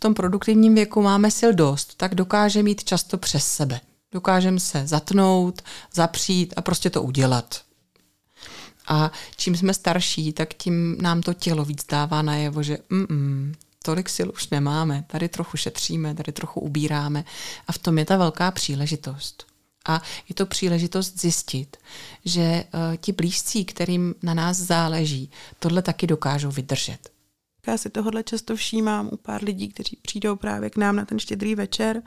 tom produktivním věku máme sil dost, tak dokáže mít často přes sebe. Dokážeme se zatnout, zapřít a prostě to udělat. A čím jsme starší, tak tím nám to tělo víc dává najevo, že mm, tolik sil už nemáme, tady trochu šetříme, tady trochu ubíráme a v tom je ta velká příležitost. A je to příležitost zjistit, že uh, ti blízcí, kterým na nás záleží, tohle taky dokážou vydržet. Já si tohle často všímám u pár lidí, kteří přijdou právě k nám na ten štědrý večer,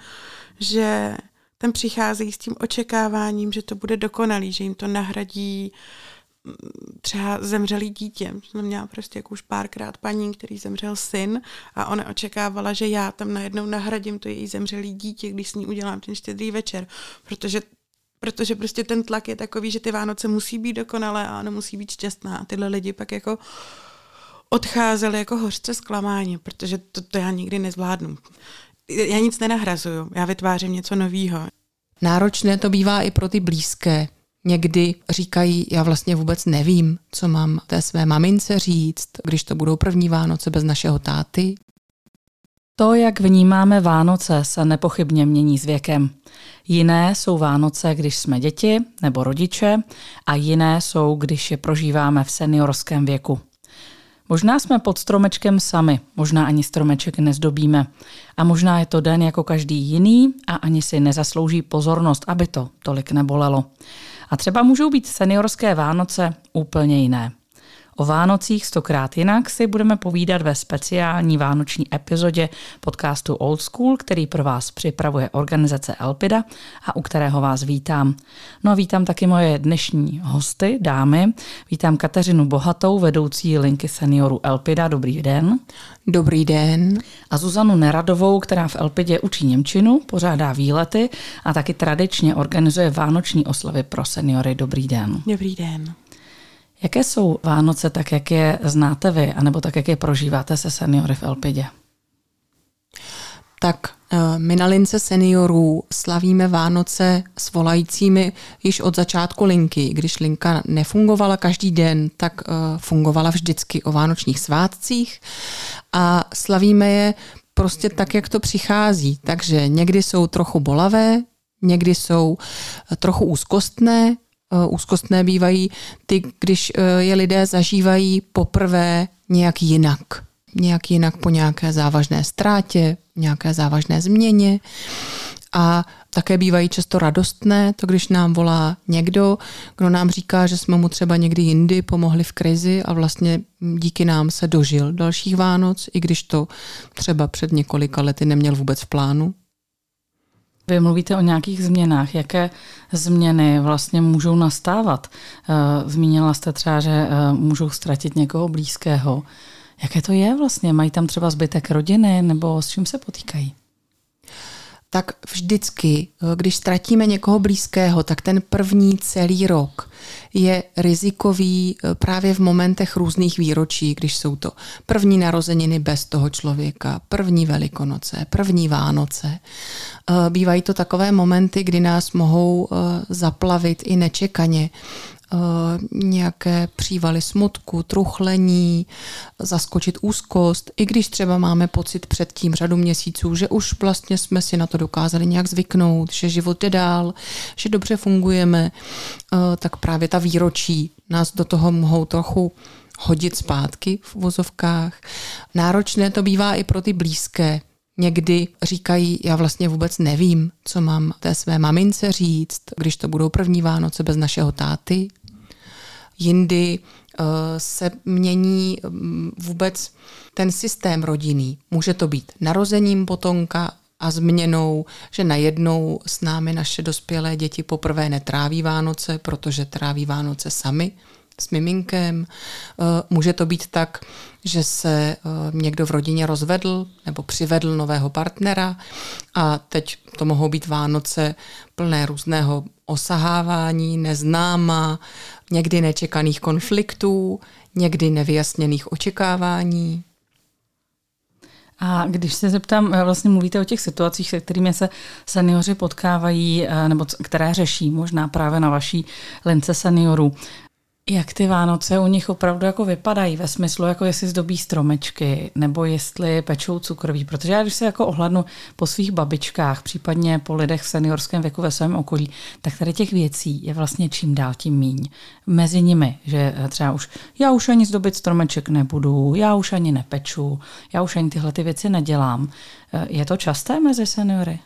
že ten přicházejí s tím očekáváním, že to bude dokonalý, že jim to nahradí mm, třeba zemřelý dítě. Jsem měla prostě jako už párkrát paní, který zemřel syn a ona očekávala, že já tam najednou nahradím to její zemřelý dítě, když s ní udělám ten štědrý večer, protože protože prostě ten tlak je takový, že ty Vánoce musí být dokonalé a ona musí být šťastná a tyhle lidi pak jako odcházeli jako hořce zklamání, protože to, to já nikdy nezvládnu. Já nic nenahrazuju, já vytvářím něco nového. Náročné to bývá i pro ty blízké. Někdy říkají, já vlastně vůbec nevím, co mám té své mamince říct, když to budou první Vánoce bez našeho táty. To, jak vnímáme Vánoce, se nepochybně mění s věkem. Jiné jsou Vánoce, když jsme děti nebo rodiče, a jiné jsou, když je prožíváme v seniorském věku. Možná jsme pod stromečkem sami, možná ani stromeček nezdobíme. A možná je to den jako každý jiný a ani si nezaslouží pozornost, aby to tolik nebolelo. A třeba můžou být seniorské Vánoce úplně jiné. O Vánocích stokrát jinak si budeme povídat ve speciální vánoční epizodě podcastu Old School, který pro vás připravuje organizace Elpida a u kterého vás vítám. No a vítám taky moje dnešní hosty, dámy. Vítám Kateřinu Bohatou, vedoucí linky seniorů Elpida. Dobrý den. Dobrý den. A Zuzanu Neradovou, která v Elpidě učí Němčinu, pořádá výlety a taky tradičně organizuje vánoční oslavy pro seniory. Dobrý den. Dobrý den. Jaké jsou Vánoce tak, jak je znáte vy, anebo tak, jak je prožíváte se seniory v Elpidě? Tak eh, my na lince seniorů slavíme Vánoce s volajícími již od začátku linky. Když linka nefungovala každý den, tak eh, fungovala vždycky o vánočních svátcích a slavíme je prostě tak, jak to přichází. Takže někdy jsou trochu bolavé, někdy jsou eh, trochu úzkostné, úzkostné bývají ty, když eh, je lidé zažívají poprvé nějak jinak. Nějak jinak po nějaké závažné ztrátě, nějaké závažné změně. A také bývají často radostné, to když nám volá někdo, kdo nám říká, že jsme mu třeba někdy jindy pomohli v krizi a vlastně díky nám se dožil dalších Vánoc, i když to třeba před několika lety neměl vůbec v plánu. Vy mluvíte o nějakých změnách. Jaké změny vlastně můžou nastávat? Eh, zmínila jste třeba, že eh, můžou ztratit někoho blízkého. Jaké to je vlastně? Mají tam třeba zbytek rodiny nebo s čím se potýkají? Tak vždycky, eh, když ztratíme někoho blízkého, tak ten první celý rok je rizikový eh, právě v momentech různých výročí, když jsou to první narozeniny bez toho člověka, první velikonoce, první Vánoce. Eh, bývají to takové momenty, kdy nás mohou zaplavit i nečekaně nějaké přívaly smutku, truchlení, zaskočit úzkost, i když třeba máme pocit před tím řadu měsíců, že už vlastně jsme si na to dokázali nějak zvyknout, že život jde dál, že dobře fungujeme, eh, tak právě ta výročí nás do toho mohou trochu hodit zpátky v vozovkách. Náročné to bývá i pro ty blízké, Někdy říkají, já vlastně vůbec nevím, co mám té své mamince říct, když to budou první Vánoce bez našeho táty, jindy eh, se mění mm, vůbec ten systém rodinný. Může to být narozením potomka a změnou, že najednou s námi naše dospělé děti poprvé netráví Vánoce, protože tráví Vánoce sami s miminkem. Eh, může to být tak, že se eh, někdo v rodině rozvedl nebo přivedl nového partnera a teď to mohou být Vánoce plné různého osahávání, neznáma, někdy nečekaných konfliktů, někdy nevyjasněných očekávání. A když se zeptám, eh, vlastně mluvíte o těch situacích, se kterými se seniori potkávají, nebo které řeší možná právě na vaší lince seniorů. Jak ty Vánoce u nich opravdu jako vypadají ve smyslu, jako jestli zdobí stromečky, nebo jestli pečou cukroví, protože já když se jako ohlednu po svých babičkách, případně po lidech v seniorském věku ve svém okolí, tak tady těch věcí je vlastně čím dál tím míň. Mezi nimi, že třeba už já už ani zdobit stromeček nebudu, já už ani nepeču, já už ani tyhle ty věci nedělám. Je to časté mezi seniory?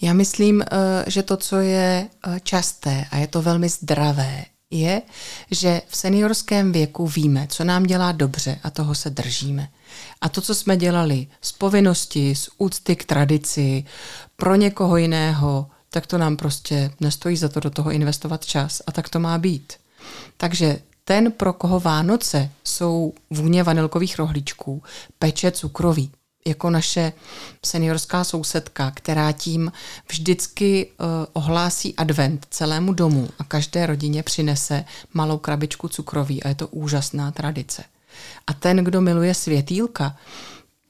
Já myslím, eh, že to, co je eh, časté a je to velmi zdravé, je, že v seniorském věku víme, co nám dělá dobře a toho se držíme. A to, co jsme dělali z povinnosti, z úcty k tradici, pro někoho jiného, tak to nám prostě nestojí za to do toho investovat čas a tak to má být. Takže ten, pro koho Vánoce jsou vůně vanilkových rohlíčků, peče cukroví, jako naše seniorská sousedka, která tím vždycky uh, ohlásí advent celému domu a každé rodině přinese malou krabičku cukroví a je to úžasná tradice. A ten, kdo miluje světýlka,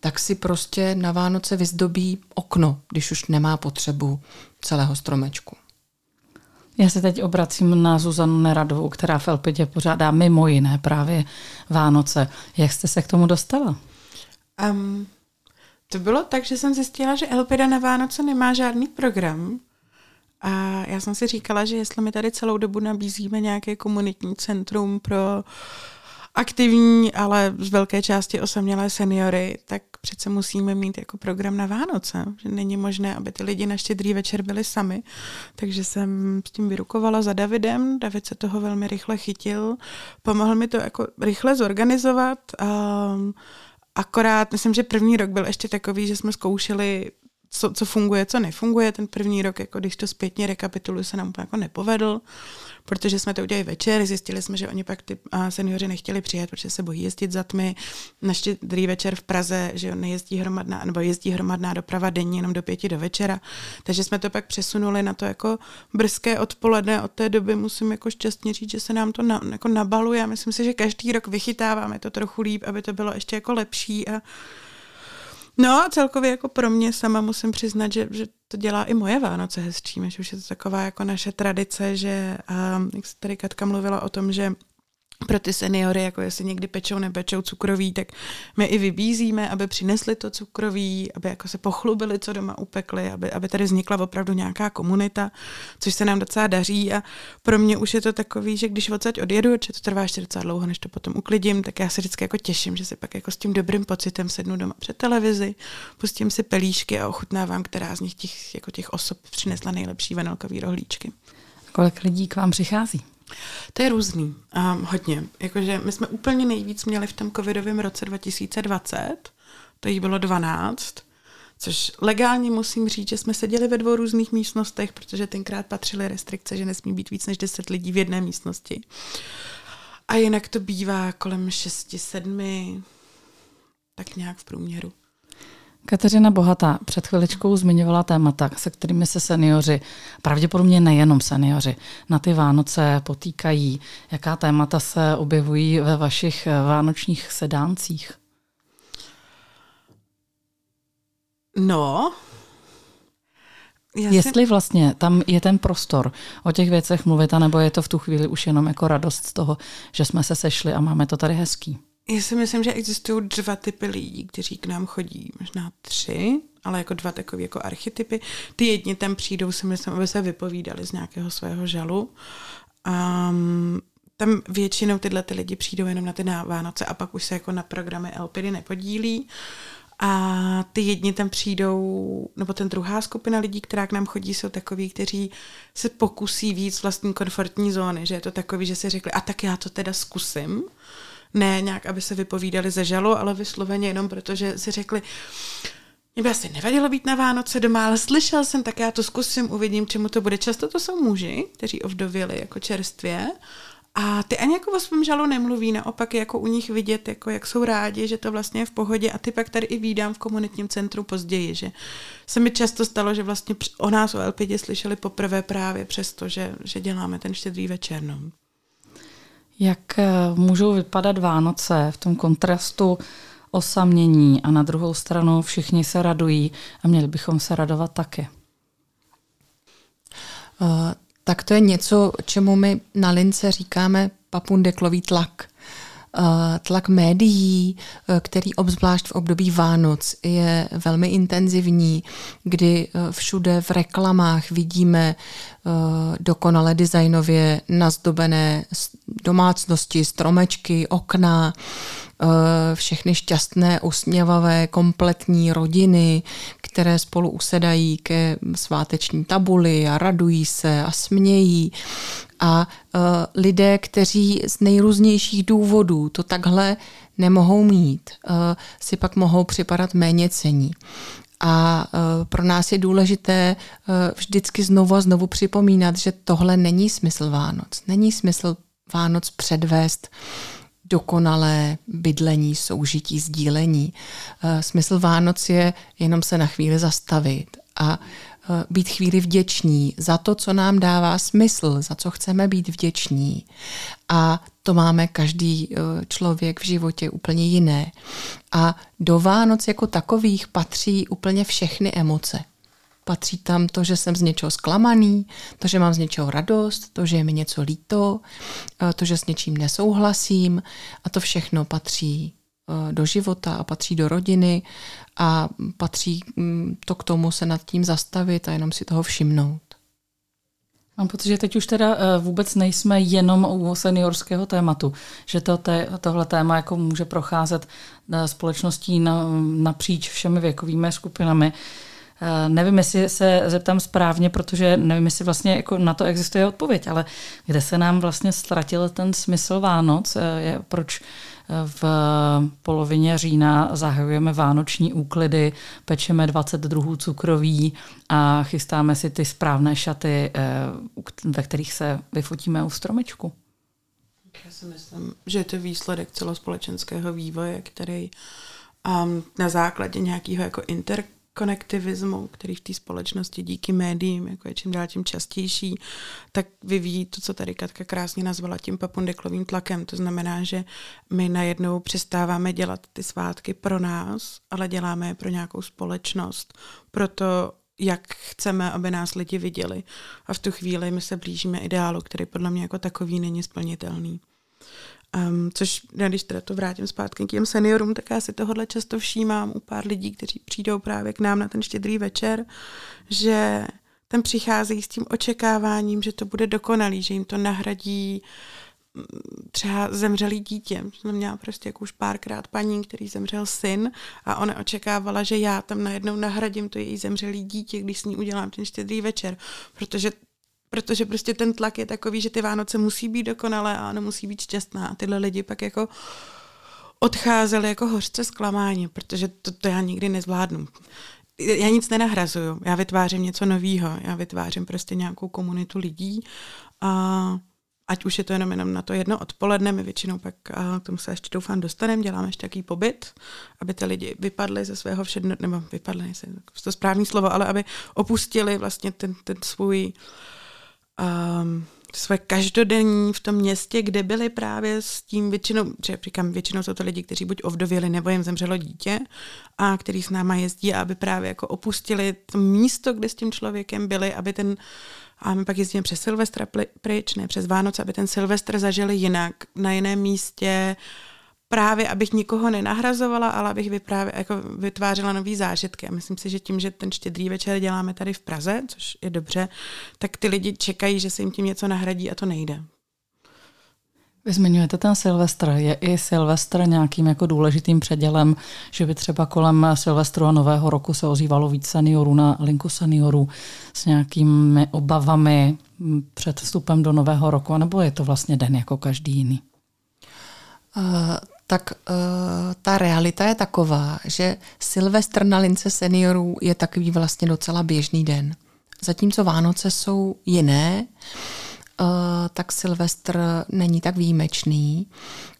tak si prostě na Vánoce vyzdobí okno, když už nemá potřebu celého stromečku. Já se teď obracím na Zuzanu Neradovou, která v Elpidě pořádá mimo jiné právě Vánoce. Jak jste se k tomu dostala? Um, to bylo tak, že jsem zjistila, že Elpida na Vánoce nemá žádný program. A já jsem si říkala, že jestli my tady celou dobu nabízíme nějaké komunitní centrum pro aktivní, ale z velké části osamělé seniory, tak přece musíme mít jako program na Vánoce. Že není možné, aby ty lidi na štědrý večer byli sami. Takže jsem s tím vyrukovala za Davidem. David se toho velmi rychle chytil. Pomohl mi to jako rychle zorganizovat. Um, Akorát, myslím, že první rok byl ještě takový, že jsme zkoušeli, co, co funguje, co nefunguje. Ten první rok, jako když to zpětně rekapituluji, se nám úplně jako nepovedl, protože jsme to udělali večer, zjistili jsme, že oni pak ty seniori nechtěli přijet, protože se bojí jezdit za tmy. Naště druhý večer v Praze, že nejezdí hromadná, nebo jezdí hromadná doprava denně jenom do pěti do večera. Takže jsme to pak přesunuli na to jako brzké odpoledne. Od té doby musím jako šťastně říct, že se nám to na, jako nabaluje. Myslím si, že každý rok vychytáváme to trochu líp, aby to bylo ještě jako lepší a No a celkově jako pro mě sama musím přiznat, že, že to dělá i moje Vánoce hezčí, že už je to taková jako naše tradice, že um, jak se tady Katka mluvila o tom, že pro ty seniory, jako jestli někdy pečou, nepečou cukroví, tak my i vybízíme, aby přinesli to cukroví, aby jako se pochlubili, co doma upekli, aby, aby tady vznikla opravdu nějaká komunita, což se nám docela daří a pro mě už je to takový, že když odsaď odjedu, že to trvá ještě docela dlouho, než to potom uklidím, tak já se vždycky jako těším, že si pak jako s tím dobrým pocitem sednu doma před televizi, pustím si pelíšky a ochutnávám, která z nich těch, jako těch osob přinesla nejlepší vanilkový rohlíčky. Kolik lidí k vám přichází? To je různý. Um, hodně. Jakože my jsme úplně nejvíc měli v tom covidovém roce 2020, to jich bylo 12, což legálně musím říct, že jsme seděli ve dvou různých místnostech, protože tenkrát patřily restrikce, že nesmí být víc než 10 lidí v jedné místnosti. A jinak to bývá kolem 6-7, tak nějak v průměru. Kateřina Bohatá před chviličkou zmiňovala témata, se kterými se seniori, pravděpodobně nejenom seniori, na ty Vánoce potýkají. Jaká témata se objevují ve vašich eh, vánočních sedáncích? No, já Jestli si... vlastně tam je ten prostor o těch věcech mluvit, nebo je to v tu chvíli už jenom jako radost z toho, že jsme se sešli a máme to tady hezký? Já si myslím, že existují dva typy lidí, kteří k nám chodí, možná tři, ale jako dva takové jako archetypy. Ty jedni tam přijdou, si myslím, aby se vypovídali z nějakého svého žalu. Um, tam většinou tyhle ty lidi přijdou jenom na ty Vánoce a pak už se jako na programy LPD nepodílí. A ty jedni tam přijdou, nebo ten druhá skupina lidí, která k nám chodí, jsou takový, kteří se pokusí víc vlastní komfortní zóny, že je to takový, že si řekli, a tak já to teda zkusím ne nějak, aby se vypovídali ze žalu, ale vysloveně jenom proto, že si řekli, mě by asi nevadilo být na Vánoce doma, ale slyšel jsem, tak já to zkusím, uvidím, čemu to bude. Často to jsou muži, kteří ovdověli jako čerstvě a ty ani jako o svém žalu nemluví, naopak je jako u nich vidět, jako jak jsou rádi, že to vlastně je v pohodě a ty pak tady i vídám v komunitním centru později, že se mi často stalo, že vlastně o nás o LPD slyšeli poprvé právě přesto, že, že děláme ten štědrý večer. No. Jak eh, můžou vypadat Vánoce v tom kontrastu osamění a na druhou stranu všichni se radují a měli bychom se radovat taky? Uh, tak to je něco, čemu my na lince říkáme papundeklový tlak. Eh, tlak médií, eh, který obzvlášť v období Vánoc je velmi intenzivní, kdy eh, všude v reklamách vidíme dokonale designově nazdobené domácnosti, stromečky, okna, všechny šťastné, usměvavé, kompletní rodiny, které spolu usedají ke sváteční tabuli a radují se a smějí. A uh, lidé, kteří z nejrůznějších důvodů to takhle nemohou mít, uh, si pak mohou připadat méně cení. A uh, pro nás je důležité vždycky znovu a znovu připomínat, že tohle není smysl Vánoc. Není smysl Vánoc předvést dokonalé bydlení, soužití, sdílení. Smysl Vánoc je jenom se na chvíli zastavit a být chvíli vděční za to, co nám dává smysl, za co chceme být vděční. A to máme každý eh, člověk v životě úplně jiné. A do Vánoc jako takových patří úplně všechny emoce. Patří tam to, že jsem z něčeho zklamaný, to, že mám z něčeho radost, to, že je mi něco líto, eh, to, že s něčím nesouhlasím a to všechno patří do života a patří do rodiny a patří mm, to k tomu se nad tím zastavit a jenom si toho všimnout. Mám pocit, že teď už teda eh, vůbec nejsme jenom u seniorského tématu, že to te, tohle téma jako může procházet eh, společností na, napříč všemi věkovými skupinami. Eh, nevím, jestli se zeptám správně, protože nevím, jestli vlastně jako na to existuje odpověď, ale kde se nám vlastně ztratil ten smysl Vánoc, je, proč v polovině října zahajujeme vánoční úklidy, pečeme 20 druhů cukroví a chystáme si ty správné šaty, eh, ve kterých se vyfotíme u stromečku. Já si myslím, že je to výsledek celospolečenského vývoje, který um, na základě nějakého jako inter konektivismu, který v té společnosti díky médiím jako je čím dál tím častější, tak vyvíjí to, co tady Katka krásně nazvala tím papundeklovým tlakem. To znamená, že my najednou přestáváme dělat ty svátky pro nás, ale děláme je pro nějakou společnost, pro to, jak chceme, aby nás lidi viděli. A v tu chvíli my se blížíme ideálu, který podle mě jako takový není splnitelný. Um, což, já když teda to vrátím zpátky k těm seniorům, tak já si tohle často všímám u pár lidí, kteří přijdou právě k nám na ten štědrý večer, že ten přicházejí s tím očekáváním, že to bude dokonalý, že jim to nahradí mm, třeba zemřelý dítě. Jsem měla prostě jako už párkrát paní, který zemřel syn a ona očekávala, že já tam najednou nahradím to její zemřelý dítě, když s ní udělám ten štědrý večer, protože protože prostě ten tlak je takový, že ty Vánoce musí být dokonalé a musí být šťastná. A tyhle lidi pak jako odcházeli jako hořce zklamání, protože to, to já nikdy nezvládnu. Já nic nenahrazuju, já vytvářím něco nového, já vytvářím prostě nějakou komunitu lidí a ať už je to jenom, jenom na to jedno odpoledne, my většinou pak a k tomu se ještě doufám dostaneme, děláme ještě takový pobyt, aby ty lidi vypadli ze svého všedno, nebo vypadli, to správný slovo, ale aby opustili vlastně ten, ten svůj uh, um, své každodenní v tom městě, kde byli právě s tím většinou, že říkám, většinou jsou to lidi, kteří buď ovdověli, nebo jim zemřelo dítě, a který s náma jezdí, aby právě jako opustili to místo, kde s tím člověkem byli, aby ten a my pak jezdíme přes Silvestra pryč, ne přes Vánoce, aby ten Silvestr zažili jinak, na jiném místě, právě, abych nikoho nenahrazovala, ale abych vyprávě, jako vytvářela nový zážitky. A myslím si, že tím, že ten štědrý večer děláme tady v Praze, což je dobře, tak ty lidi čekají, že se jim tím něco nahradí a to nejde. Vy zmiňujete ten Silvestr. Je i Silvestr nějakým jako důležitým předělem, že by třeba kolem Silvestru a Nového roku se ozývalo víc seniorů na linku seniorů s nějakými obavami před vstupem do Nového roku, nebo je to vlastně den jako každý jiný? Uh, tak uh, ta realita je taková, že Silvestr na lince seniorů je takový vlastně docela běžný den. Zatímco Vánoce jsou jiné, uh, tak Silvestr není tak výjimečný.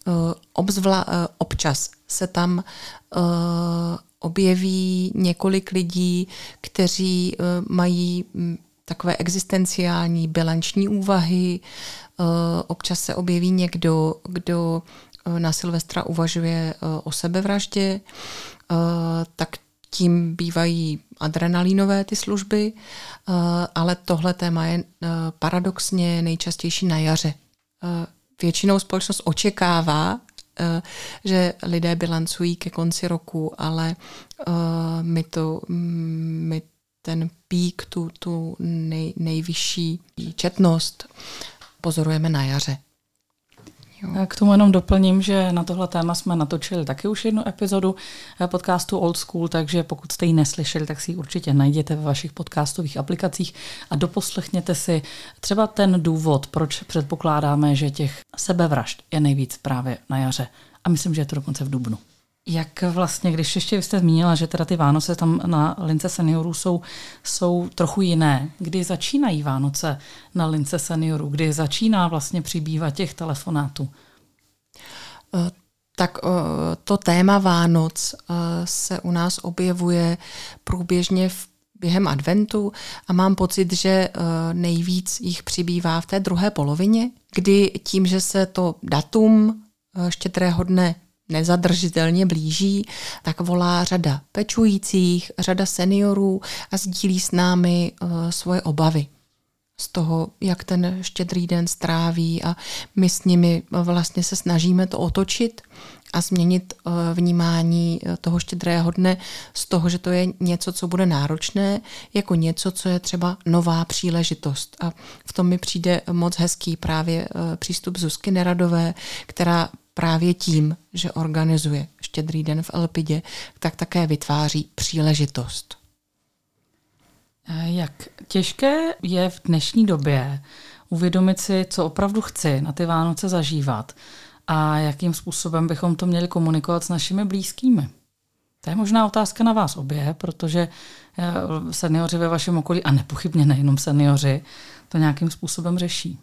Uh, obzvla, uh, občas se tam uh, objeví několik lidí, kteří uh, mají um, takové existenciální bilanční úvahy. Občas se objeví někdo, kdo na Silvestra uvažuje eh, o sebevraždě, eh, tak tím bývají adrenalinové ty služby, ale tohle téma je paradoxně nejčastější na jaře. Většinou společnost očekává, že lidé bilancují ke konci roku, ale my, to, my ten pík, tu, tu nej, nejvyšší četnost pozorujeme na jaře. Jo. K tomu jenom doplním, že na tohle téma jsme natočili taky už jednu epizodu eh, podcastu Old School, takže pokud jste ji neslyšeli, tak si ji určitě najděte ve vašich podcastových aplikacích a doposlechněte si třeba ten důvod, proč předpokládáme, že těch sebevražd je nejvíc právě na jaře. A myslím, že je to dokonce v Dubnu. Jak vlastně, když ještě jste zmínila, že teda ty Vánoce tam na lince seniorů jsou, jsou trochu jiné. Kdy začínají Vánoce na lince seniorů? Kdy začíná vlastně přibývat těch telefonátů? Eh, tak eh, to téma Vánoc eh, se u nás objevuje průběžně v během adventu a mám pocit, že nejvíc jich přibývá v té druhé polovině, kdy tím, že se to datum štědrého dne nezadržitelně blíží, tak volá řada pečujících, řada seniorů a sdílí s námi uh, svoje obavy z toho, jak ten štědrý den stráví a my s nimi vlastně se snažíme to otočit a změnit uh, vnímání toho štědrého dne z toho, že to je něco, co bude náročné, jako něco, co je třeba nová příležitost. A v tom mi přijde moc hezký právě přístup Zuzky Neradové, která právě tím, že organizuje štědrý den v Elpidě, tak také vytváří příležitost. Jak těžké je v dnešní době uvědomit si, co opravdu chci na ty Vánoce zažívat a jakým způsobem bychom to měli komunikovat s našimi blízkými? To je možná otázka na vás obě, protože eh, seniori ve vašem okolí, a nepochybně nejenom seniori, to nějakým způsobem řeší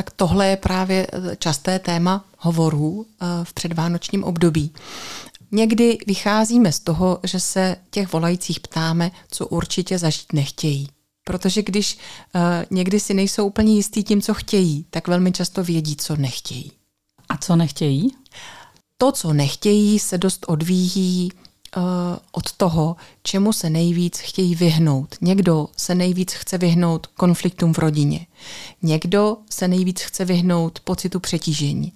tak tohle je právě eh, časté téma hovorů eh, v předvánočním období. Někdy vycházíme z toho, že se těch volajících ptáme, co určitě zažít nechtějí. Protože když uh, někdy si nejsou úplně jistí tím, co chtějí, tak velmi často vědí, co nechtějí. A co nechtějí? To, co nechtějí, se dost odvíjí od toho, čemu se nejvíc chtějí vyhnout. Někdo se nejvíc chce vyhnout konfliktům v rodině. Někdo se nejvíc chce vyhnout pocitu přetížení.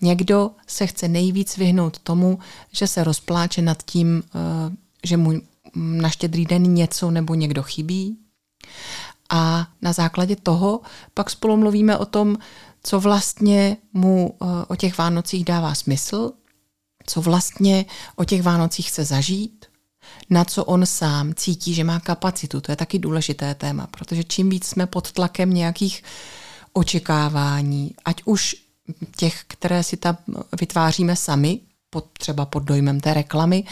Někdo se chce nejvíc vyhnout tomu, že se rozpláče nad tím, uh, že mu na štědrý den něco nebo někdo chybí. A na základě toho pak spolu mluvíme o tom, co vlastně mu uh, o těch Vánocích dává smysl, co vlastně o těch Vánocích chce zažít, na co on sám cítí, že má kapacitu. To je taky důležité téma, protože čím víc jsme pod tlakem nějakých očekávání, ať už těch, které si tam vytváříme sami, pod, třeba pod dojmem té reklamy,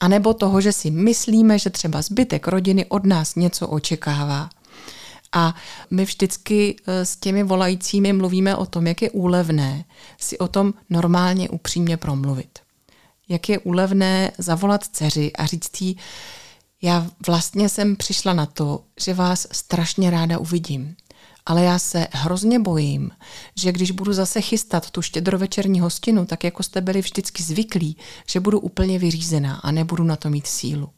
anebo toho, že si myslíme, že třeba zbytek rodiny od nás něco očekává. A my vždycky eh, s těmi volajícími mluvíme o tom, jak je úlevné si o tom normálně upřímně promluvit jak je úlevné zavolat dceři a říct jí, já vlastně jsem přišla na to, že vás strašně ráda uvidím. Ale já se hrozně bojím, že když budu zase chystat tu štědrovečerní hostinu, tak jako jste byli vždycky zvyklí, že budu úplně vyřízená a nebudu na to mít sílu.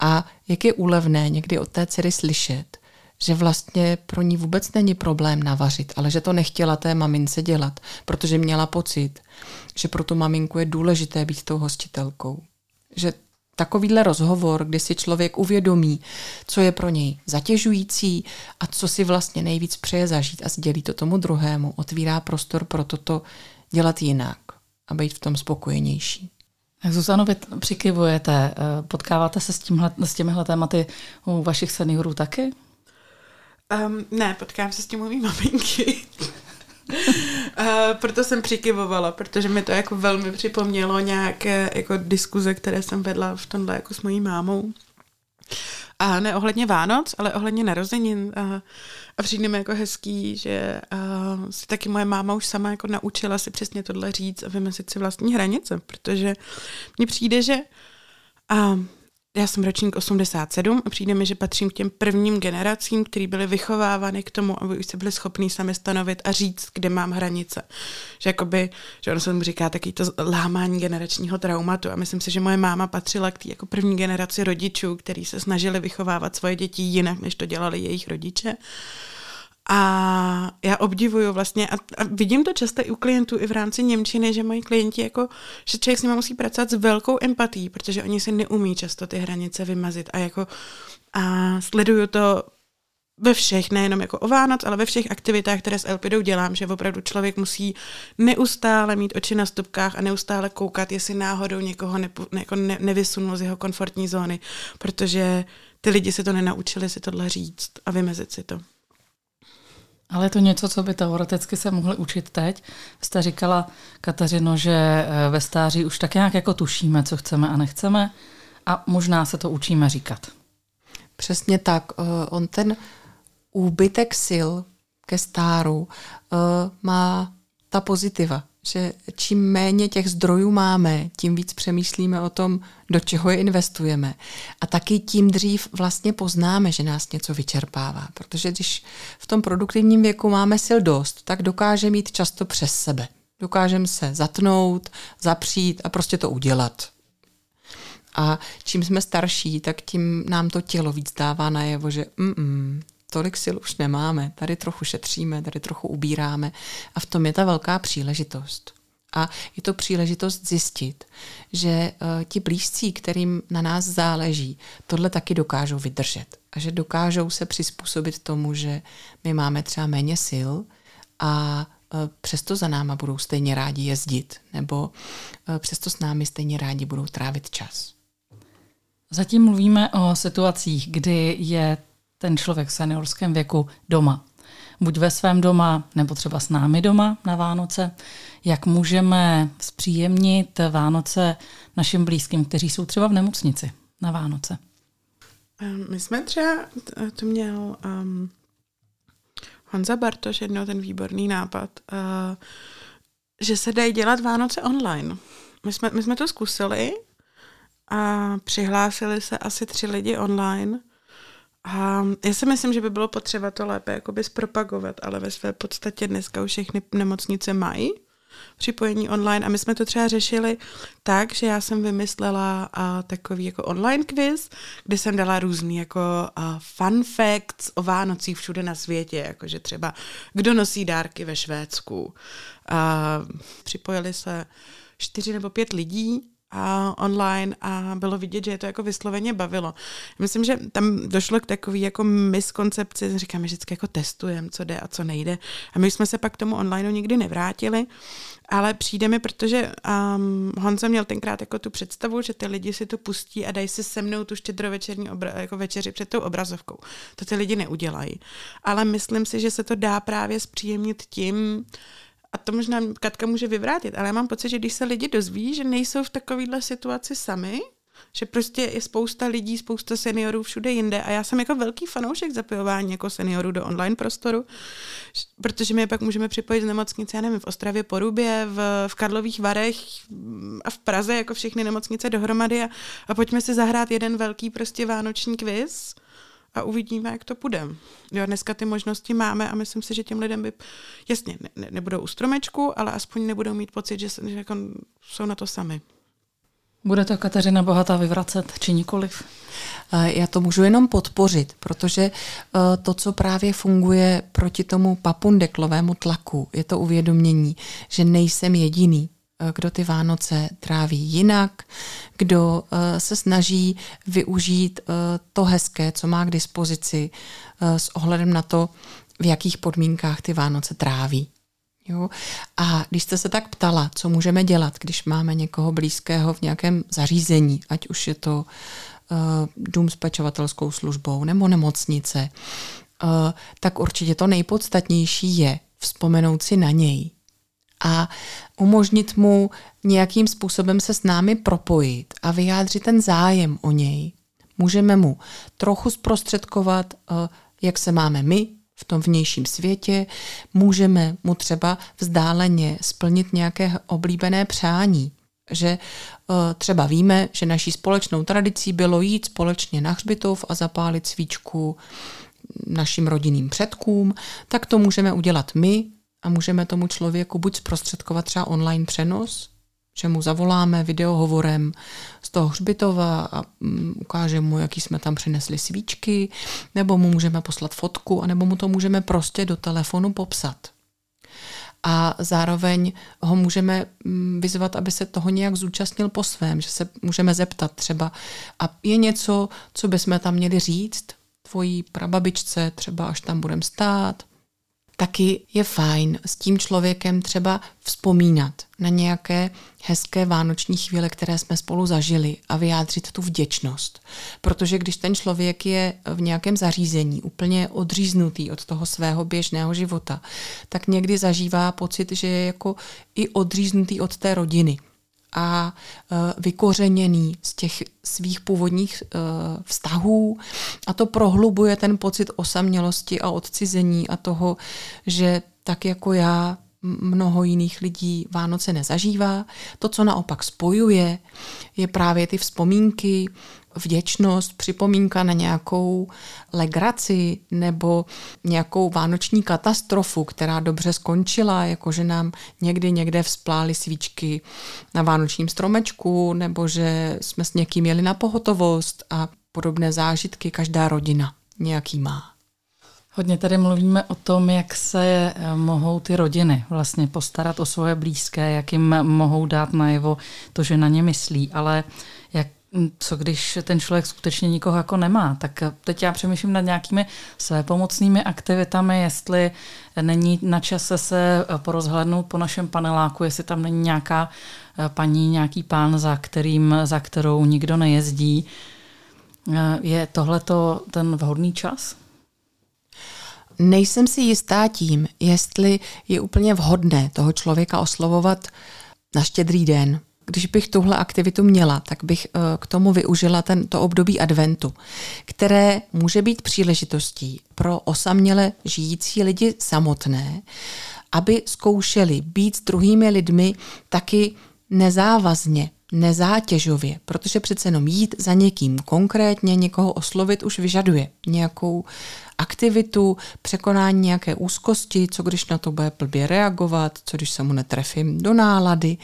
A jak je úlevné někdy od té dcery slyšet, že vlastně pro ní vůbec není problém navařit, ale že to nechtěla té mamince dělat, protože měla pocit, že pro tu maminku je důležité být tou hostitelkou. Že takovýhle rozhovor, kdy si člověk uvědomí, co je pro něj zatěžující a co si vlastně nejvíc přeje zažít a sdělí to tomu druhému, otvírá prostor pro toto dělat jinak a být v tom spokojenější. Zuzano, vy přikivujete, eh, potkáváte se s, tímhle, s těmihle tématy u vašich seniorů taky? Um, ne, potkám se s tím mý maminky. uh, proto jsem přikyvovala, protože mi to jako velmi připomnělo nějaké jako diskuze, které jsem vedla v tomhle jako s mojí mámou. A ne ohledně Vánoc, ale ohledně narozenin. A, a přijde mi jako hezký, že a, si taky moje máma už sama jako naučila si přesně tohle říct a vymezit si vlastní hranice, protože mně přijde, že a, já jsem ročník 87 a přijde mi, že patřím k těm prvním generacím, který byly vychovávány k tomu, aby už se byli schopní sami stanovit a říct, kde mám hranice. Že jakoby, že ono se mu říká taky to lámání generačního traumatu a myslím si, že moje máma patřila k té jako první generaci rodičů, kteří se snažili vychovávat svoje děti jinak, než to dělali jejich rodiče. A já obdivuju vlastně, a, a vidím to často i u klientů, i v rámci Němčiny, že moji klienti jako, že člověk s nimi musí pracovat s velkou empatí, protože oni si neumí často ty hranice vymazit a jako a sleduju to ve všech, nejenom jako o Vánoc, ale ve všech aktivitách, které s Elpidou dělám, že opravdu člověk musí neustále mít oči na stupkách a neustále koukat, jestli náhodou někoho ne, jako ne, nevysunul z jeho komfortní zóny, protože ty lidi se to nenaučili si tohle říct a vymezit si to. Ale je to něco, co by teoreticky se mohli učit teď. Jste říkala, Kateřino, že eh, ve stáří už tak nějak jako tušíme, co chceme a nechceme a možná se to učíme říkat. Přesně tak. Eh, on ten úbytek sil ke stáru eh, má ta pozitiva, že čím méně těch zdrojů máme, tím víc přemýšlíme o tom, do čeho je investujeme. A taky tím dřív vlastně poznáme, že nás něco vyčerpává. Protože když v tom produktivním věku máme sil dost, tak dokážeme mít často přes sebe. Dokážeme se zatnout, zapřít a prostě to udělat. A čím jsme starší, tak tím nám to tělo víc dává najevo, že mm, tolik sil už nemáme, tady trochu šetříme, tady trochu ubíráme a v tom je ta velká příležitost. A je to příležitost zjistit, že uh, ti blízcí, kterým na nás záleží, tohle taky dokážou vydržet. A že dokážou se přizpůsobit tomu, že my máme třeba méně sil a uh, přesto za náma budou stejně rádi jezdit, nebo uh, přesto s námi stejně rádi budou trávit čas. Zatím mluvíme o situacích, kdy je ten člověk v seniorském věku doma. Buď ve svém doma, nebo třeba s námi doma na Vánoce. Jak můžeme zpříjemnit Vánoce našim blízkým, kteří jsou třeba v nemocnici na Vánoce? My jsme třeba, to měl um, Honza Bartoš jednou ten výborný nápad, uh, že se dají dělat Vánoce online. My jsme, my jsme to zkusili a přihlásili se asi tři lidi online – a já si myslím, že by bylo potřeba to lépe jakoby zpropagovat, ale ve své podstatě dneska už všechny nemocnice mají připojení online a my jsme to třeba řešili tak, že já jsem vymyslela uh, takový jako online quiz, kde jsem dala různý jako uh, fun facts o Vánocích všude na světě, jakože třeba kdo nosí dárky ve Švédsku. Uh, připojili se čtyři nebo pět lidí a online a bylo vidět, že je to jako vysloveně bavilo. Myslím, že tam došlo k takové jako miskoncepci, říkáme vždycky jako testujeme, co jde a co nejde. A my jsme se pak k tomu online nikdy nevrátili, ale přijde mi, protože um, Honza měl tenkrát jako tu představu, že ty lidi si to pustí a dají si se mnou tu štědrovečerní obra- jako večeři před tou obrazovkou. To ty lidi neudělají. Ale myslím si, že se to dá právě zpříjemnit tím, a to možná Katka může vyvrátit, ale já mám pocit, že když se lidi dozví, že nejsou v takovéhle situaci sami, že prostě je spousta lidí, spousta seniorů všude jinde a já jsem jako velký fanoušek zapojování jako seniorů do online prostoru, protože my je pak můžeme připojit z nemocnice, já nevím, v Ostravě, Porubě, v, v Karlových Varech a v Praze, jako všechny nemocnice dohromady a, a pojďme si zahrát jeden velký prostě vánoční quiz a uvidíme, jak to půjde. Jo, dneska ty možnosti máme a myslím si, že těm lidem by, jasně, ne, ne, nebudou u stromečku, ale aspoň nebudou mít pocit, že, že jako jsou na to sami. Bude to Kateřina Bohatá vyvracet, či nikoliv? Já to můžu jenom podpořit, protože eh, to, co právě funguje proti tomu papundeklovému tlaku, je to uvědomění, že nejsem jediný, Eh, kdo ty Vánoce tráví jinak, kdo eh, se snaží využít eh, to hezké, co má k dispozici s ohledem na to, v jakých podmínkách ty Vánoce tráví. Jo? A když jste se tak ptala, co můžeme dělat, když máme někoho blízkého v nějakém zařízení, ať už je to uh, dům s pečovatelskou službou nebo nemocnice, uh, tak určitě to nejpodstatnější je vzpomenout si na něj, a umožnit mu nějakým způsobem se s námi propojit a vyjádřit ten zájem o něj. Můžeme mu trochu zprostředkovat, eh, jak se máme my v tom vnějším světě, můžeme mu třeba vzdáleně splnit nějaké oblíbené přání. Že eh, třeba víme, že naší společnou tradicí bylo jít společně na hřbitov a zapálit svíčku našim rodinným předkům, tak to můžeme udělat my a můžeme tomu člověku buď zprostředkovat třeba online přenos, že mu zavoláme videohovorem z toho hřbitova a mm, ukážeme mu, jaký jsme tam přinesli svíčky, nebo mu můžeme poslat fotku, anebo mu to můžeme prostě do telefonu popsat. A zároveň ho můžeme mm, vyzvat, aby se toho nějak zúčastnil po svém, že se můžeme zeptat třeba, a je něco, co bychom tam měli říct tvojí prababičce, třeba až tam budeme stát, taky je fajn s tím člověkem třeba vzpomínat na nějaké hezké vánoční chvíle, které jsme spolu zažili a vyjádřit tu vděčnost. Protože když ten člověk je v nějakém zařízení úplně odříznutý od toho svého běžného života, tak někdy zažívá pocit, že je jako i odříznutý od té rodiny a e, vykořeněný z těch svých původních e, vztahů a to prohlubuje ten pocit osamělosti a odcizení a toho, že tak jako já mnoho jiných lidí Vánoce nezažívá. To, co naopak spojuje, je právě ty vzpomínky, vděčnost, připomínka na nějakou legraci nebo nějakou vánoční katastrofu, která dobře skončila, jako že nám někdy někde vzplály svíčky na vánočním stromečku, nebo že jsme s někým jeli na pohotovost a podobné zážitky každá rodina nějaký má. Hodně tady mluvíme o tom, jak se eh, mohou ty rodiny vlastně postarat o svoje blízké, jak jim mohou dát najevo to, že na ně myslí, ale jak co když ten člověk skutečně nikoho jako nemá, tak teď já přemýšlím nad nějakými své pomocnými aktivitami, jestli není na čase se porozhlednout po našem paneláku, jestli tam není nějaká eh, paní, nějaký pán, za, kterým, za kterou nikdo nejezdí. Eh, je tohleto ten vhodný čas? Nejsem si jistá tím, jestli je úplně vhodné toho člověka oslovovat na štědrý den. Když bych tuhle aktivitu měla, tak bych eh, k tomu využila tento období adventu, které může být příležitostí pro osaměle žijící lidi samotné, aby zkoušeli být s druhými lidmi taky nezávazně, nezátěžově, protože přece jenom jít za někým konkrétně, někoho oslovit už vyžaduje nějakou aktivitu, překonání nějaké úzkosti, co když na to bude blbě reagovat, co když se mu netrefím do nálady.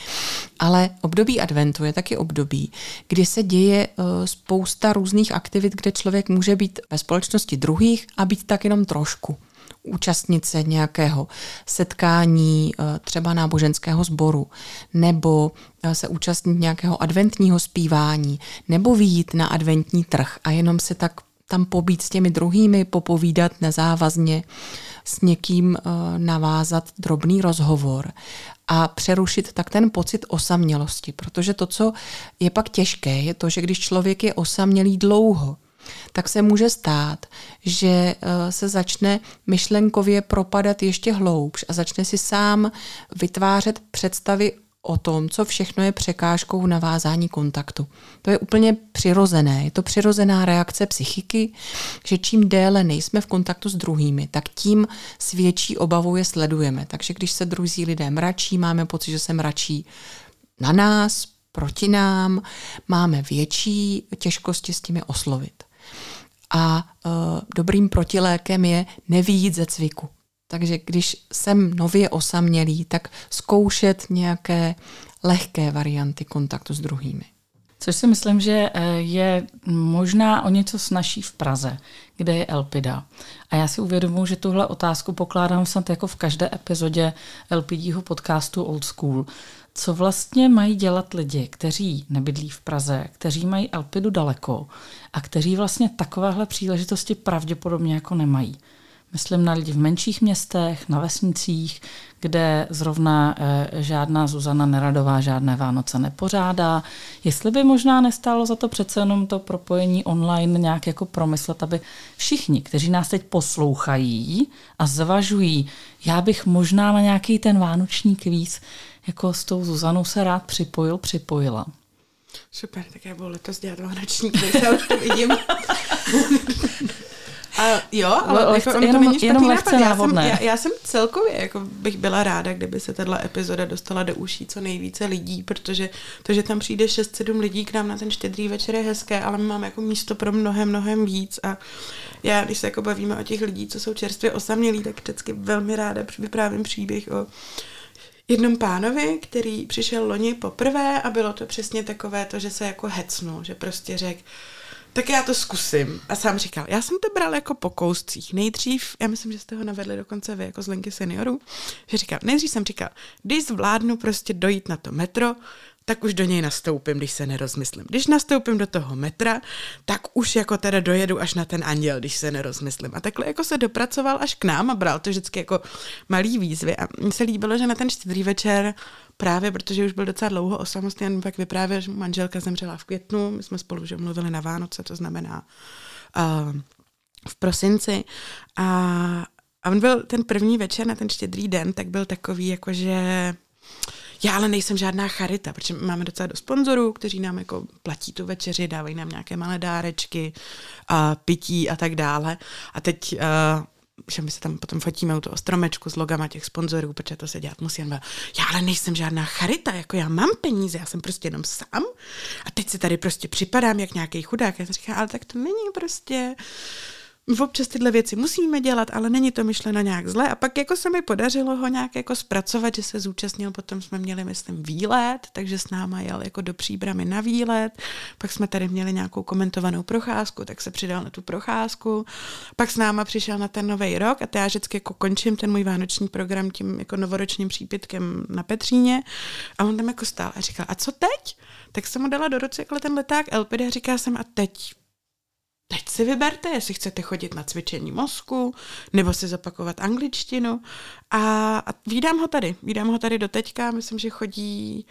Ale období adventu je taky období, kdy se děje eh, spousta různých aktivit, kde člověk může být ve společnosti druhých a být tak jenom trošku účastnit se nějakého setkání eh, třeba náboženského sboru, nebo eh, se účastnit nějakého adventního zpívání, nebo výjít na adventní trh a jenom se tak tam pobít s těmi druhými, popovídat nezávazně, s někým eh, navázat drobný rozhovor a přerušit tak ten pocit osamělosti, protože to, co je pak těžké, je to, že když člověk je osamělý dlouho, tak se může stát, že eh, se začne myšlenkově propadat ještě hloubš a začne si sám vytvářet představy o tom, co všechno je překážkou navázání kontaktu. To je úplně přirozené. Je to přirozená reakce psychiky, že čím déle nejsme v kontaktu s druhými, tak tím s větší obavou je sledujeme. Takže když se druzí lidé mračí, máme pocit, že se mračí na nás, proti nám, máme větší těžkosti s tím oslovit. A e, dobrým protilékem je nevýjít ze cviku. Takže když jsem nově osamělý, tak zkoušet nějaké lehké varianty kontaktu s druhými. Což si myslím, že e, je možná o něco snažší v Praze, kde je Elpida. A já si uvědomuji, že tuhle otázku pokládám snad jako v každé epizodě Elpidího podcastu Old School. Co vlastně mají dělat lidi, kteří nebydlí v Praze, kteří mají Elpidu daleko a kteří vlastně takovéhle příležitosti pravděpodobně jako nemají? Myslím na lidi v menších městech, na vesnicích, kde zrovna e, žádná Zuzana Neradová žádné Vánoce nepořádá. Jestli by možná nestálo za to přece jenom to propojení online nějak jako promyslet, aby všichni, kteří nás teď poslouchají a zvažují, já bych možná na nějaký ten vánoční kvíz jako s tou Zuzanou se rád připojil, připojila. Super, tak já budu letos dělat vánoční kvíz, já už to vidím. A jo, ale Lehce, jako, jenom, to není jenom lehce nápad. Já jsem, já, já jsem celkově, jako bych byla ráda, kdyby se tahle epizoda dostala do uší co nejvíce lidí, protože to, že tam přijde 6-7 lidí k nám na ten štědrý večer je hezké, ale my máme jako místo pro mnohem, mnohem víc a já, když se jako bavíme o těch lidí, co jsou čerstvě osamělí, tak vždycky velmi ráda vyprávím příběh o jednom pánovi, který přišel loni poprvé a bylo to přesně takové to, že se jako hecnul, že prostě řekl, tak já to zkusím. A sám říkal, já jsem to bral jako po kouscích. Nejdřív, já myslím, že jste ho navedli dokonce vy jako z linky seniorů, že říkal, nejdřív jsem říkal, když zvládnu prostě dojít na to metro, tak už do něj nastoupím, když se nerozmyslím. Když nastoupím do toho metra, tak už jako teda dojedu až na ten anděl, když se nerozmyslím. A takhle jako se dopracoval až k nám a bral to vždycky jako malý výzvy. A mně se líbilo, že na ten štědrý večer právě, protože už byl docela dlouho osamostatněn, pak vyprávěl, že manželka zemřela v květnu, my jsme spolu že mluvili na Vánoce, to znamená uh, v prosinci a, a on byl ten první večer na ten štědrý den, tak byl takový jako, že já ale nejsem žádná charita, protože máme docela do sponzorů, kteří nám jako platí tu večeři, dávají nám nějaké malé dárečky, a pití a tak dále. A teď uh, že my se tam potom fotíme u toho stromečku s logama těch sponzorů, protože to se dělat musí. Já ale nejsem žádná charita, jako já mám peníze, já jsem prostě jenom sám a teď se tady prostě připadám jak nějaký chudák. Já říkala, ale tak to není prostě občas tyhle věci musíme dělat, ale není to myšleno nějak zle. A pak jako se mi podařilo ho nějak jako zpracovat, že se zúčastnil, potom jsme měli, myslím, výlet, takže s náma jel jako do příbramy na výlet, pak jsme tady měli nějakou komentovanou procházku, tak se přidal na tu procházku, pak s náma přišel na ten nový rok a já vždycky jako končím ten můj vánoční program tím jako novoročním přípitkem na Petříně a on tam jako stál a říkal, a co teď? Tak jsem mu dala do ruce jako ten leták LPD a říká jsem, a teď teď si vyberte, jestli chcete chodit na cvičení mozku, nebo si zopakovat angličtinu. A, a vídám ho tady, vídám ho tady do teďka, myslím, že chodí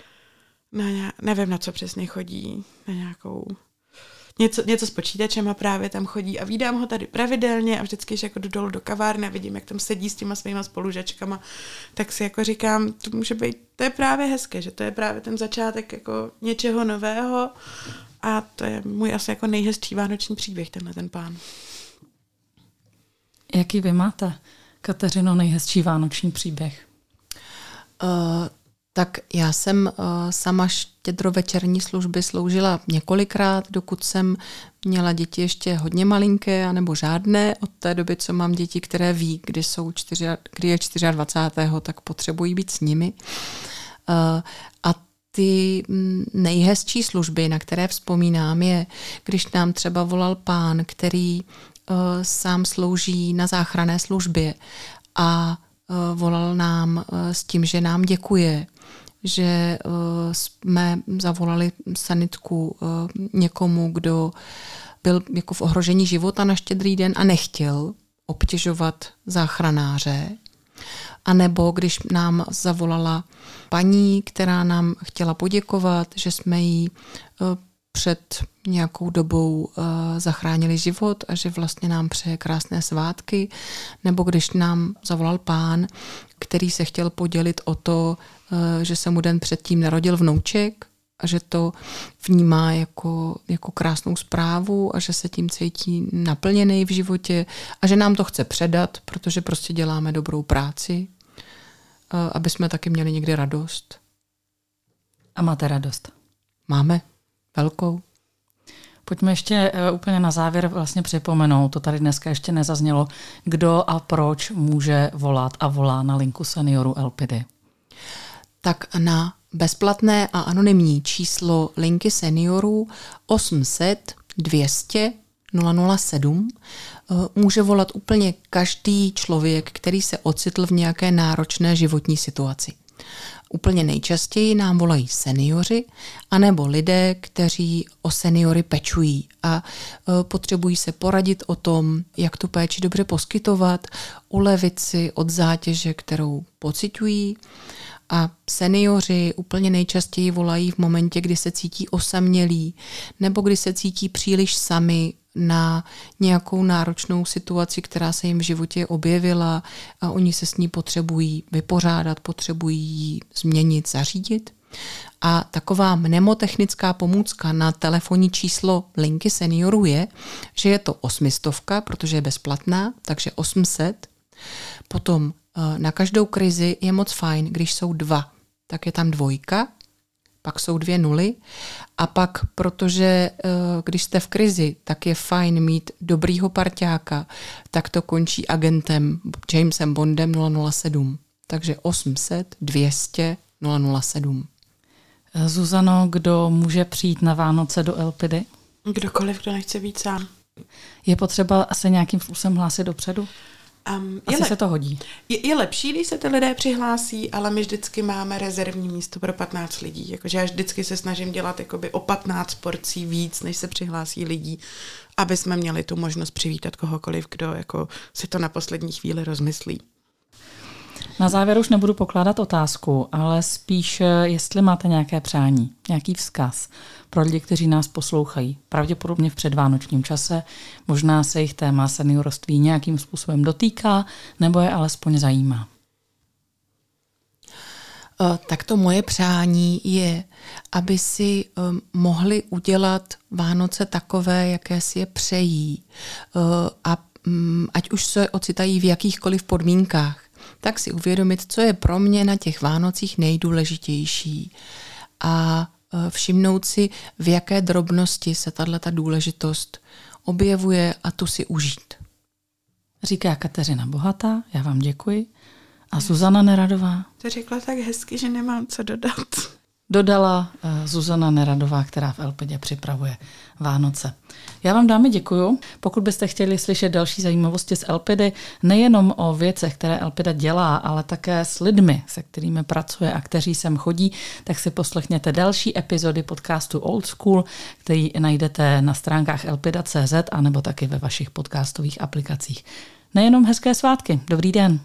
na nevím, na co přesně chodí, na nějakou něco, něco s počítačem a právě tam chodí. A vídám ho tady pravidelně a vždycky, když jako jdu dolů do kavárny a vidím, jak tam sedí s těma svýma spolužačkama, tak si jako říkám, to může být, to je právě hezké, že to je právě ten začátek jako něčeho nového a to je můj asi jako nejhezčí vánoční příběh, tenhle ten pán. Jaký vy máte, Kateřino, nejhezčí vánoční příběh? Uh, tak já jsem uh, sama štědrovečerní služby sloužila několikrát, dokud jsem měla děti ještě hodně malinké, anebo žádné. Od té doby, co mám děti, které ví, kdy, jsou čtyři, kdy je 24. tak potřebují být s nimi. Uh, a ty nejhezčí služby, na které vzpomínám, je, když nám třeba volal pán, který uh, sám slouží na záchranné službě a uh, volal nám uh, s tím, že nám děkuje, že uh, jsme zavolali sanitku uh, někomu, kdo byl jako v ohrožení života na štědrý den a nechtěl obtěžovat záchranáře. A nebo když nám zavolala paní, která nám chtěla poděkovat, že jsme jí před nějakou dobou zachránili život a že vlastně nám přeje krásné svátky, nebo když nám zavolal pán, který se chtěl podělit o to, že se mu den předtím narodil vnouček a že to vnímá jako, jako krásnou zprávu a že se tím cítí naplněný v životě a že nám to chce předat, protože prostě děláme dobrou práci, aby jsme taky měli někdy radost. A máte radost? Máme. Velkou. Pojďme ještě úplně na závěr vlastně připomenout, to tady dneska ještě nezaznělo, kdo a proč může volat a volá na linku seniorů LPD. Tak na bezplatné a anonymní číslo linky seniorů 800 200 007 může volat úplně každý člověk, který se ocitl v nějaké náročné životní situaci. Úplně nejčastěji nám volají seniori, anebo lidé, kteří o seniory pečují a potřebují se poradit o tom, jak tu péči dobře poskytovat, ulevit si od zátěže, kterou pocitují. A seniori úplně nejčastěji volají v momentě, kdy se cítí osamělí nebo kdy se cítí příliš sami na nějakou náročnou situaci, která se jim v životě objevila a oni se s ní potřebují vypořádat, potřebují ji změnit, zařídit. A taková mnemotechnická pomůcka na telefonní číslo linky seniorů je, že je to osmistovka, protože je bezplatná, takže 800. Potom na každou krizi je moc fajn, když jsou dva, tak je tam dvojka, pak jsou dvě nuly a pak, protože eh, když jste v krizi, tak je fajn mít dobrýho parťáka, tak to končí agentem Jamesem Bondem 007. Takže 800 200 007. Zuzano, kdo může přijít na Vánoce do Elpidy? Kdokoliv, kdo nechce být sám. Je potřeba se nějakým způsobem hlásit dopředu? Um, Asi je, se to hodí. Je, je lepší, když se ty lidé přihlásí, ale my vždycky máme rezervní místo pro 15 lidí. Jakože já vždycky se snažím dělat jakoby o 15 porcí víc, než se přihlásí lidí, aby jsme měli tu možnost přivítat kohokoliv, kdo jako si to na poslední chvíli rozmyslí. Na závěr už nebudu pokládat otázku, ale spíš, eh, jestli máte nějaké přání, nějaký vzkaz pro lidi, kteří nás poslouchají. Pravděpodobně v předvánočním čase, možná se jich téma seniorství nějakým způsobem dotýká, nebo je alespoň zajímá. Eh, tak to moje přání je, aby si um, mohli udělat Vánoce takové, jaké si je přejí. Uh, a um, ať už se ocitají v jakýchkoliv podmínkách tak si uvědomit, co je pro mě na těch Vánocích nejdůležitější a všimnout si, v jaké drobnosti se tato důležitost objevuje a tu si užít. Říká Kateřina Bohatá, já vám děkuji. A Zuzana Neradová? To řekla tak hezky, že nemám co dodat dodala eh, Zuzana Neradová, která v Elpidě připravuje Vánoce. Já vám dámy děkuju. Pokud byste chtěli slyšet další zajímavosti z Elpidy, nejenom o věcech, které Elpida dělá, ale také s lidmi, se kterými pracuje a kteří sem chodí, tak si poslechněte další epizody podcastu Old School, který najdete na stránkách elpida.cz a nebo taky ve vašich podcastových aplikacích. Nejenom hezké svátky. Dobrý den.